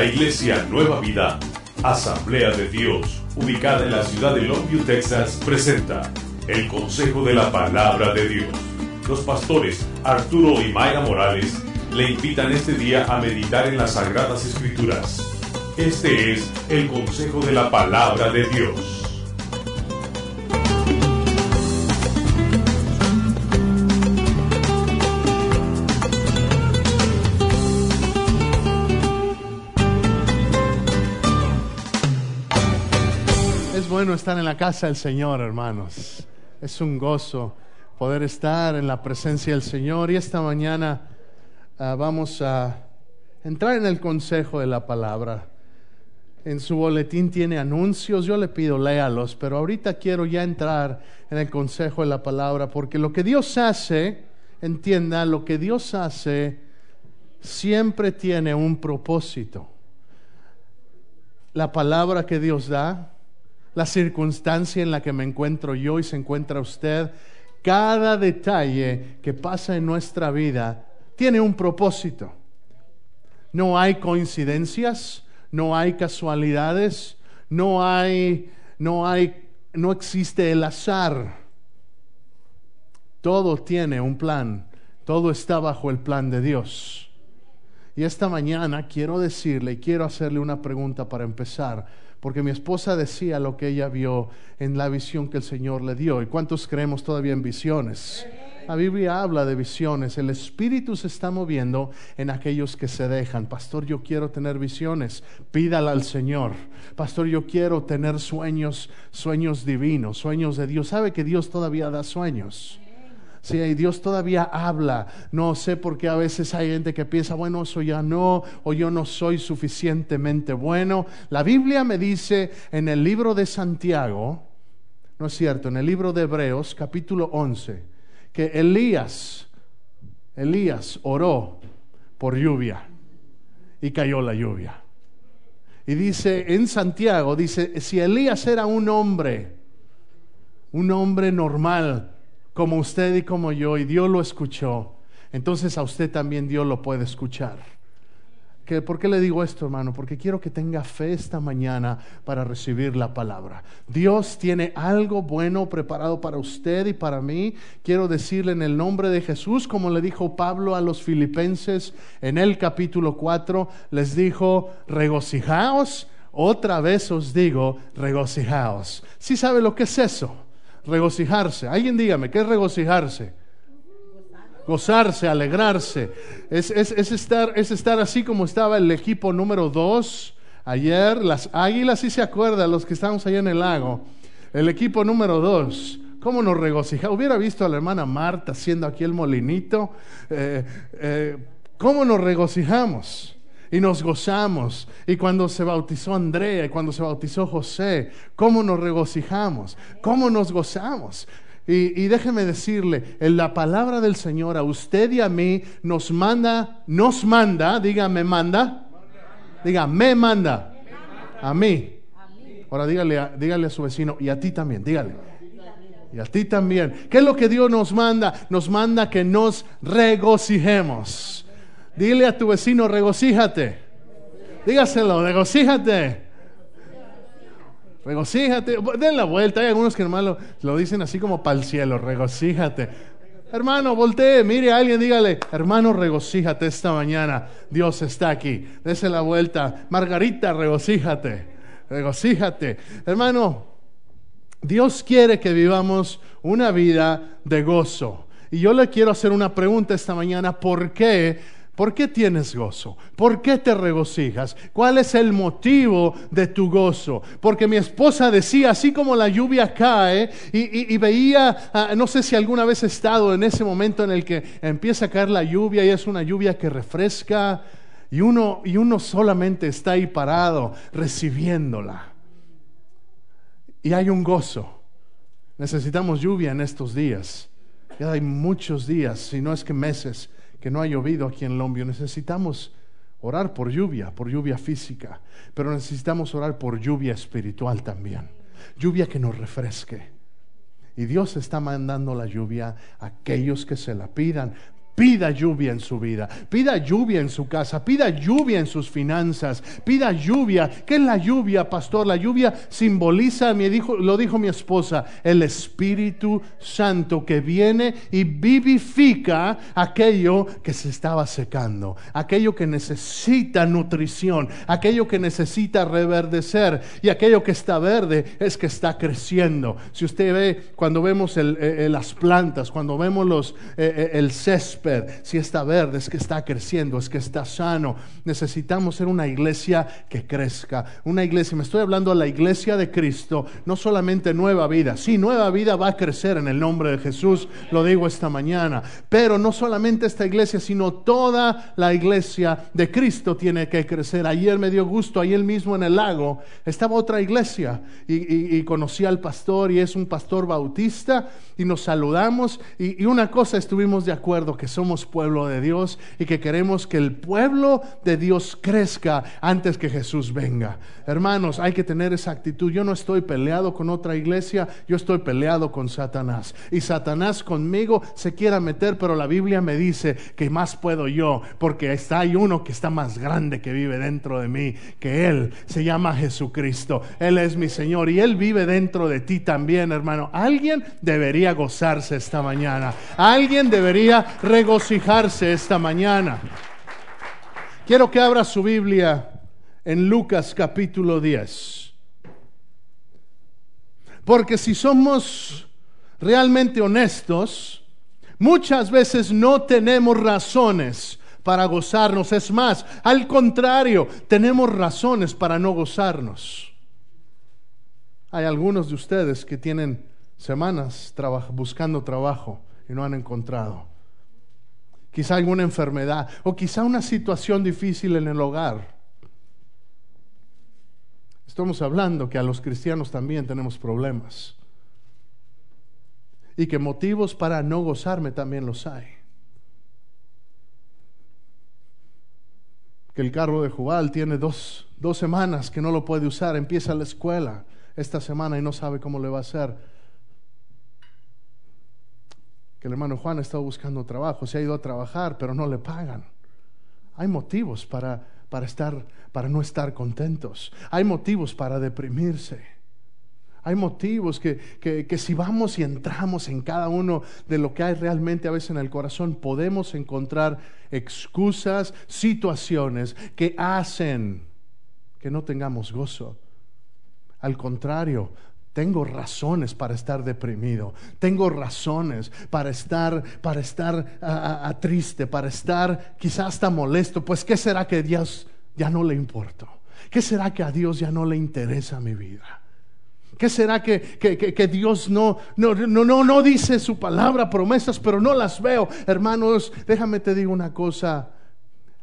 La Iglesia Nueva Vida, Asamblea de Dios, ubicada en la ciudad de Longview, Texas, presenta el Consejo de la Palabra de Dios. Los pastores Arturo y Mayra Morales le invitan este día a meditar en las Sagradas Escrituras. Este es el Consejo de la Palabra de Dios. Bueno estar en la casa del Señor, hermanos. Es un gozo poder estar en la presencia del Señor y esta mañana uh, vamos a entrar en el consejo de la palabra. En su boletín tiene anuncios, yo le pido léalos, pero ahorita quiero ya entrar en el consejo de la palabra porque lo que Dios hace, entienda, lo que Dios hace siempre tiene un propósito. La palabra que Dios da la circunstancia en la que me encuentro yo y se encuentra usted, cada detalle que pasa en nuestra vida tiene un propósito. No hay coincidencias, no hay casualidades, no hay, no hay, no existe el azar. Todo tiene un plan, todo está bajo el plan de Dios. Y esta mañana quiero decirle, quiero hacerle una pregunta para empezar porque mi esposa decía lo que ella vio en la visión que el Señor le dio. ¿Y cuántos creemos todavía en visiones? La Biblia habla de visiones. El Espíritu se está moviendo en aquellos que se dejan. Pastor, yo quiero tener visiones. Pídala al Señor. Pastor, yo quiero tener sueños, sueños divinos, sueños de Dios. ¿Sabe que Dios todavía da sueños? Sí, Dios todavía habla. No sé por qué a veces hay gente que piensa, bueno, eso ya no, o yo no soy suficientemente bueno. La Biblia me dice en el libro de Santiago, no es cierto, en el libro de Hebreos, capítulo 11, que Elías, Elías oró por lluvia y cayó la lluvia. Y dice en Santiago, dice, si Elías era un hombre, un hombre normal, como usted y como yo, y Dios lo escuchó, entonces a usted también Dios lo puede escuchar. ¿Qué, ¿Por qué le digo esto, hermano? Porque quiero que tenga fe esta mañana para recibir la palabra. Dios tiene algo bueno preparado para usted y para mí. Quiero decirle en el nombre de Jesús, como le dijo Pablo a los filipenses en el capítulo 4, les dijo, regocijaos. Otra vez os digo, regocijaos. ¿Sí sabe lo que es eso? Regocijarse. Alguien dígame, ¿qué es regocijarse? Gozarse, alegrarse. Es, estar, es estar así como estaba el equipo número dos ayer. Las águilas, si se acuerdan, los que estamos allá en el lago. El equipo número dos. ¿Cómo nos regocijamos? Hubiera visto a la hermana Marta haciendo aquí el molinito. Eh, eh, ¿Cómo nos regocijamos? Y nos gozamos. Y cuando se bautizó Andrea y cuando se bautizó José, ¿cómo nos regocijamos? ¿Cómo nos gozamos? Y, déjeme decirle, en la palabra del Señor a usted y a mí nos manda, nos manda, diga me manda, diga me manda, a mí. Ahora dígale, dígale a su vecino y a ti también, dígale. Y a ti también. ¿Qué es lo que Dios nos manda? Nos manda que nos regocijemos. Dile a tu vecino, regocíjate. Dígaselo, regocíjate. Regocíjate. Den la vuelta. Hay algunos que hermano lo dicen así como para el cielo. Regocíjate. Hermano, voltee, mire a alguien, dígale, hermano, regocíjate esta mañana. Dios está aquí. Dese la vuelta. Margarita, regocíjate. Regocíjate. Hermano, Dios quiere que vivamos una vida de gozo. Y yo le quiero hacer una pregunta esta mañana. ¿Por qué? ¿Por qué tienes gozo? ¿Por qué te regocijas? ¿Cuál es el motivo de tu gozo? Porque mi esposa decía, así como la lluvia cae y, veía, ah, no sé si alguna vez he estado en ese momento en el que empieza a caer la lluvia y es una lluvia que refresca y uno, y uno solamente está ahí parado recibiéndola. Y hay un gozo. Necesitamos lluvia en estos días. Ya hay muchos días, si no es que meses que no ha llovido aquí en Lombio. Necesitamos orar por lluvia, por lluvia física, pero necesitamos orar por lluvia espiritual también. Lluvia que nos refresque. Y Dios está mandando la lluvia a aquellos que se la pidan. Pida lluvia en su vida, pida lluvia en su casa, pida lluvia en sus finanzas, pida lluvia. ¿Qué es la lluvia, pastor? La lluvia simboliza, me dijo, lo dijo mi esposa, el Espíritu Santo que viene y vivifica aquello que se estaba secando, aquello que necesita nutrición, aquello que necesita reverdecer y aquello que está verde es que está creciendo. Si usted ve cuando vemos eh, eh, las plantas, cuando vemos los, eh, el césped, si está verde es que está creciendo, es que está sano. Necesitamos ser una iglesia que crezca, una iglesia, me estoy hablando a la iglesia de Cristo, no solamente nueva vida, sí, nueva vida va a crecer en el nombre de Jesús, lo digo esta mañana, pero no solamente esta iglesia, sino toda la iglesia de Cristo tiene que crecer. Ayer me dio gusto, ahí mismo en el lago estaba otra iglesia y, y conocí al pastor y es un pastor bautista y nos saludamos y, una cosa estuvimos de acuerdo, que somos pueblo de Dios y que queremos que el pueblo de Dios crezca antes que Jesús venga. Hermanos, hay que tener esa actitud. Yo no estoy peleado con otra iglesia, yo estoy peleado con Satanás. Y Satanás conmigo se quiera meter, pero la Biblia me dice que más puedo yo, porque está hay uno que está más grande que vive dentro de mí, que Él se llama Jesucristo. Él es mi Señor y Él vive dentro de ti también, hermano. Alguien debería gozarse esta mañana. Alguien debería regocijarse esta mañana. Quiero que abra su Biblia en Lucas capítulo 10. Porque si somos realmente honestos, muchas veces no tenemos razones para gozarnos. Es más, al contrario, tenemos razones para no gozarnos. Hay algunos de ustedes que tienen semanas buscando trabajo y no han encontrado. Quizá alguna enfermedad o quizá una situación difícil en el hogar. Estamos hablando que a los cristianos también tenemos problemas y que motivos para no gozarme también los hay. Que el carro de Jubal tiene dos, dos semanas que no lo puede usar, empieza la escuela esta semana y no sabe cómo le va a hacer que el hermano Juan ha estado buscando trabajo, se ha ido a trabajar, pero no le pagan. Hay motivos para, para, estar, para no estar contentos. Hay motivos para deprimirse. Hay motivos que, que, que, si vamos y entramos en cada uno de lo que hay realmente a veces en el corazón, podemos encontrar excusas, situaciones que hacen que no tengamos gozo. Al contrario, tengo razones para estar deprimido. Tengo razones para estar, para estar triste, para estar quizás hasta molesto. Pues, ¿qué será que a Dios ya no le importa? ¿Qué será que a Dios ya no le interesa mi vida? ¿Qué será que, que, que, Dios no, no, no, no, no dice su palabra, promesas, pero no las veo? Hermanos, déjame te digo una cosa.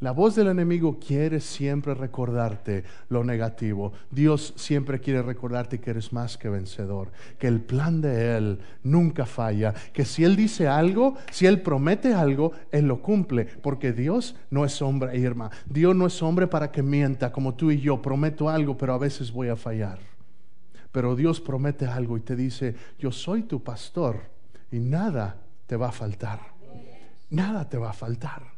La voz del enemigo quiere siempre recordarte lo negativo. Dios siempre quiere recordarte que eres más que vencedor, que el plan de Él nunca falla, que si Él dice algo, si Él promete algo, Él lo cumple, porque Dios no es hombre, Irma. Dios no es hombre para que mienta como tú y yo. Prometo algo, pero a veces voy a fallar. Pero Dios promete algo y te dice, yo soy tu pastor y nada te va a faltar. Nada te va a faltar.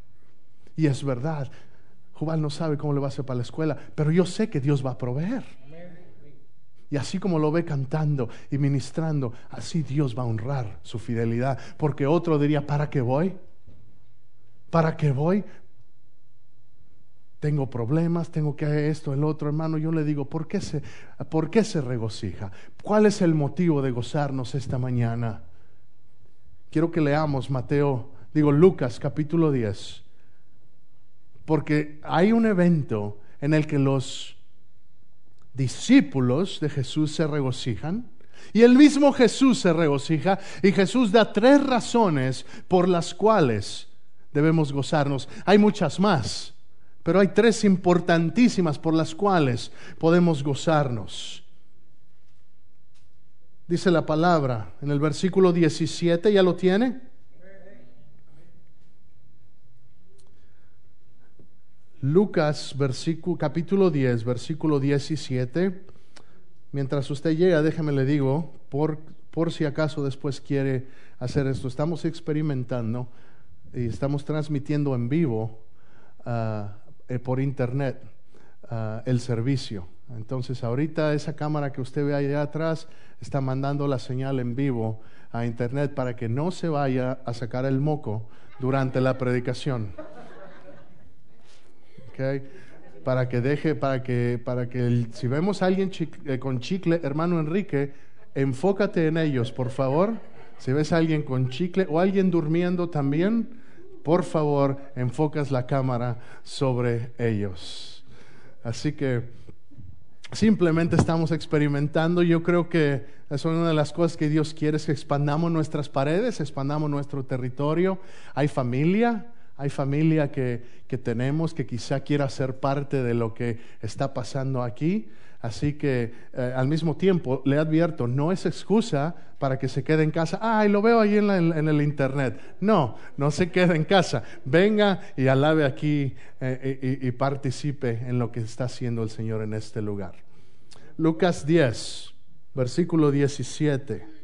Y es verdad, Jubal no sabe cómo le va a hacer para la escuela, pero yo sé que Dios va a proveer. Y así como lo ve cantando y ministrando, así Dios va a honrar su fidelidad. Porque otro diría, ¿para qué voy? ¿Para qué voy? Tengo problemas, tengo que esto, el otro, hermano. Yo le digo, ¿por qué se, por qué se regocija? ¿Cuál es el motivo de gozarnos esta mañana? Quiero que leamos Mateo, digo Lucas capítulo 10 porque hay un evento en el que los discípulos de Jesús se regocijan y el mismo Jesús se regocija y Jesús da tres razones por las cuales debemos gozarnos. Hay muchas más, pero hay tres importantísimas por las cuales podemos gozarnos. Dice la palabra en el versículo 17, ¿ya lo tiene? Lucas capítulo 10, versículo 17. Mientras usted llega, déjeme le digo, por, por si acaso después quiere hacer esto, estamos experimentando y estamos transmitiendo en vivo ah, eh, por internet ah, el servicio. Entonces ahorita esa cámara que usted ve allá atrás está mandando la señal en vivo a internet para que no se vaya a sacar el moco durante la predicación. Para que deje, para que, para que si vemos a alguien eh, con chicle, hermano Enrique, enfócate en ellos, por favor. Si ves a alguien con chicle o alguien durmiendo también, por favor, enfocas la cámara sobre ellos. Así que simplemente estamos experimentando. Yo creo que es una de las cosas que Dios quiere es que expandamos nuestras paredes, expandamos nuestro territorio. Hay familia, hay familia que, que tenemos que quizá quiera ser parte de lo que está pasando aquí. Así que eh, al mismo tiempo le advierto, no es excusa para que se quede en casa. Ay, lo veo ahí en, el internet. No, no se quede en casa. Venga y alabe aquí eh, y, y participe en lo que está haciendo el Señor en este lugar. Lucas 10, versículo 17.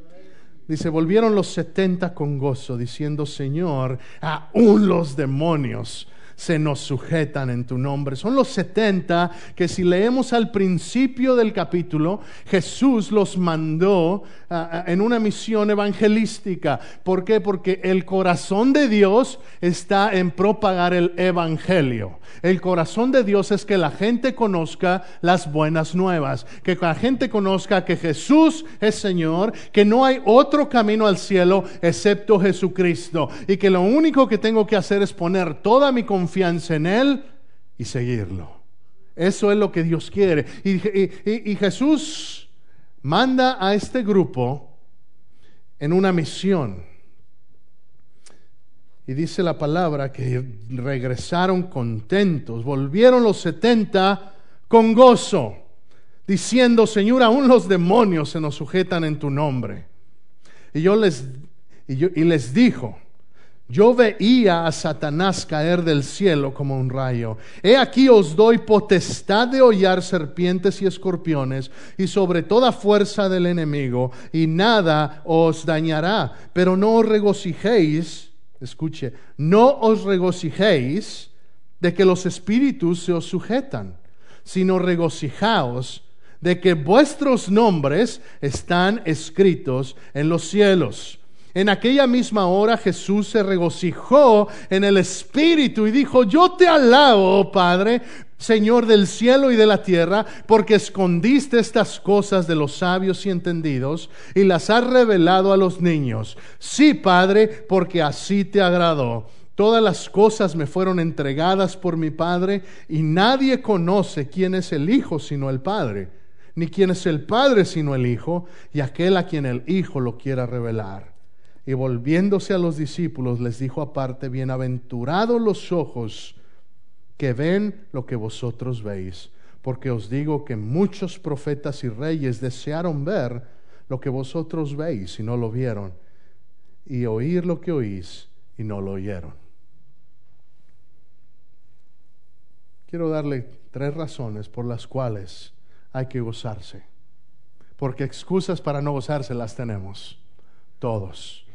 Dice, volvieron los setenta con gozo, diciendo, Señor, aún los demonios se nos sujetan en tu nombre. Son los 70 que si leemos al principio del capítulo, Jesús los mandó ah, ah, en una misión evangelística. ¿Por qué? Porque el corazón de Dios está en propagar el evangelio. El corazón de Dios es que la gente conozca las buenas nuevas, que la gente conozca que Jesús es Señor, que no hay otro camino al cielo excepto Jesucristo y que lo único que tengo que hacer es poner toda mi confianza confianza en Él y seguirlo. Eso es lo que Dios quiere. Y, Jesús manda a este grupo en una misión. Y dice la palabra que regresaron contentos, volvieron los setenta con gozo, diciendo, Señor, aún los demonios se nos sujetan en tu nombre. Y yo les, y, yo, y les dijo, yo veía a Satanás caer del cielo como un rayo. He aquí os doy potestad de hollar serpientes y escorpiones y sobre toda fuerza del enemigo, y nada os dañará. Pero no os regocijéis, escuche, no os regocijéis de que los espíritus se os sujetan, sino regocijaos de que vuestros nombres están escritos en los cielos. En aquella misma hora Jesús se regocijó en el Espíritu y dijo, yo te alabo, oh Padre, Señor del cielo y de la tierra, porque escondiste estas cosas de los sabios y entendidos y las has revelado a los niños. Sí, Padre, porque así te agradó. Todas las cosas me fueron entregadas por mi Padre y nadie conoce quién es el Hijo sino el Padre, ni quién es el Padre sino el Hijo y aquel a quien el Hijo lo quiera revelar. Y volviéndose a los discípulos les dijo aparte, bienaventurados los ojos que ven lo que vosotros veis, porque os digo que muchos profetas y reyes desearon ver lo que vosotros veis y no lo vieron, y oír lo que oís y no lo oyeron. Quiero darle tres razones por las cuales hay que gozarse, porque excusas para no gozarse las tenemos, todos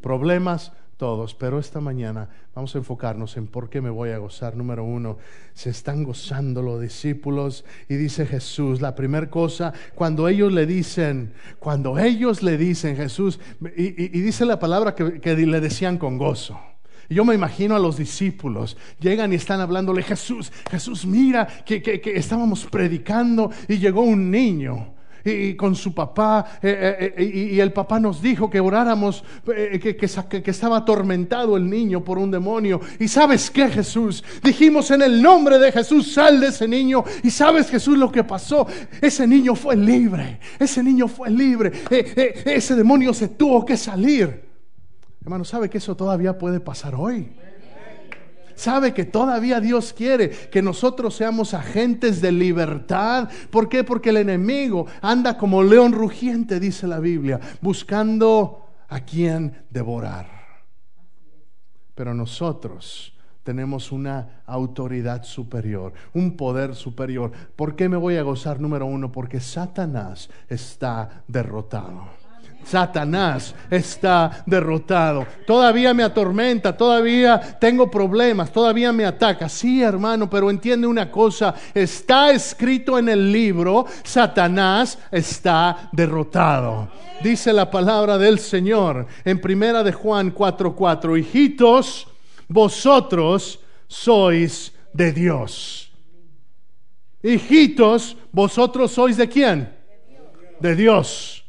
problemas, todos, pero esta mañana vamos a enfocarnos en por qué me voy a gozar. Número uno, se están gozando los discípulos y dice Jesús, la primera cosa, cuando ellos le dicen, cuando ellos le dicen Jesús, y, dice la palabra que, le decían con gozo. Yo me imagino a los discípulos, llegan y están hablándole, Jesús, Jesús, mira que, que estábamos predicando y llegó un niño y, con su papá, eh, eh, eh, y, el papá nos dijo que oráramos, que, que, estaba atormentado el niño por un demonio. Y sabes qué, Jesús, dijimos en el nombre de Jesús, sal de ese niño. Y sabes, Jesús, lo que pasó. Ese niño fue libre, ese niño fue libre, ese demonio se tuvo que salir. Hermano, ¿sabe que eso todavía puede pasar hoy? Sabe que todavía Dios quiere que nosotros seamos agentes de libertad. ¿Por qué? Porque el enemigo anda como león rugiente, dice la Biblia, buscando a quien devorar. Pero nosotros tenemos una autoridad superior, un poder superior. ¿Por qué me voy a gozar? Número uno, porque Satanás está derrotado. Satanás está derrotado. Todavía me atormenta, todavía tengo problemas, todavía me ataca. Sí, hermano, pero entiende una cosa, está escrito en el libro, Satanás está derrotado. Dice la palabra del Señor en primera de Juan 4:4, hijitos, vosotros sois de Dios. Hijitos, vosotros sois de quién? De Dios.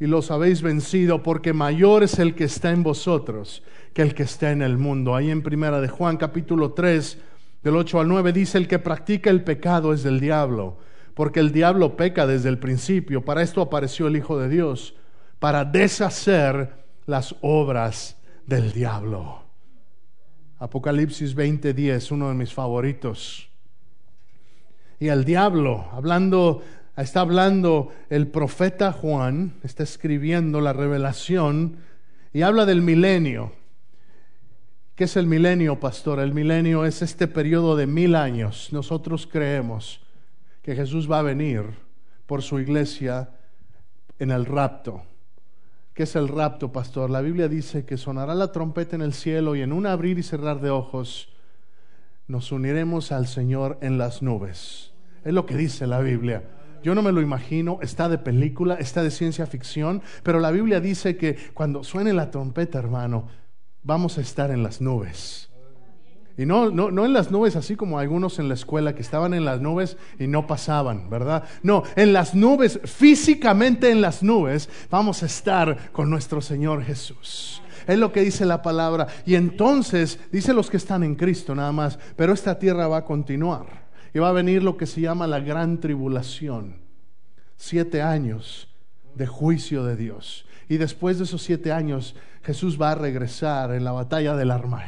Y los habéis vencido porque mayor es el que está en vosotros que el que está en el mundo. Ahí en primera de Juan capítulo 3, del 8 al 9 dice, el que practica el pecado es del diablo, porque el diablo peca desde el principio. Para esto apareció el Hijo de Dios, para deshacer las obras del diablo. Apocalipsis 20:10, uno de mis favoritos. Y el diablo, hablando, está hablando el profeta Juan, está escribiendo la revelación y habla del milenio. ¿Qué es el milenio, pastor? El milenio es este periodo de mil años. Nosotros creemos que Jesús va a venir por su iglesia en el rapto. ¿Qué es el rapto, pastor? La Biblia dice que sonará la trompeta en el cielo y en un abrir y cerrar de ojos nos uniremos al Señor en las nubes. Es lo que dice la Biblia. Yo no me lo imagino, está de película, está de ciencia ficción, pero la Biblia dice que cuando suene la trompeta, hermano, vamos a estar en las nubes. Y no, no, no en las nubes, así como algunos en la escuela que estaban en las nubes y no pasaban, ¿verdad? No, en las nubes, físicamente en las nubes, vamos a estar con nuestro Señor Jesús. Es lo que dice la palabra. Y entonces, dice los que están en Cristo nada más, pero esta tierra va a continuar. Y va a venir lo que se llama la gran tribulación. Siete años de juicio de Dios. Y después de esos siete años, Jesús va a regresar en la batalla del Armagedón.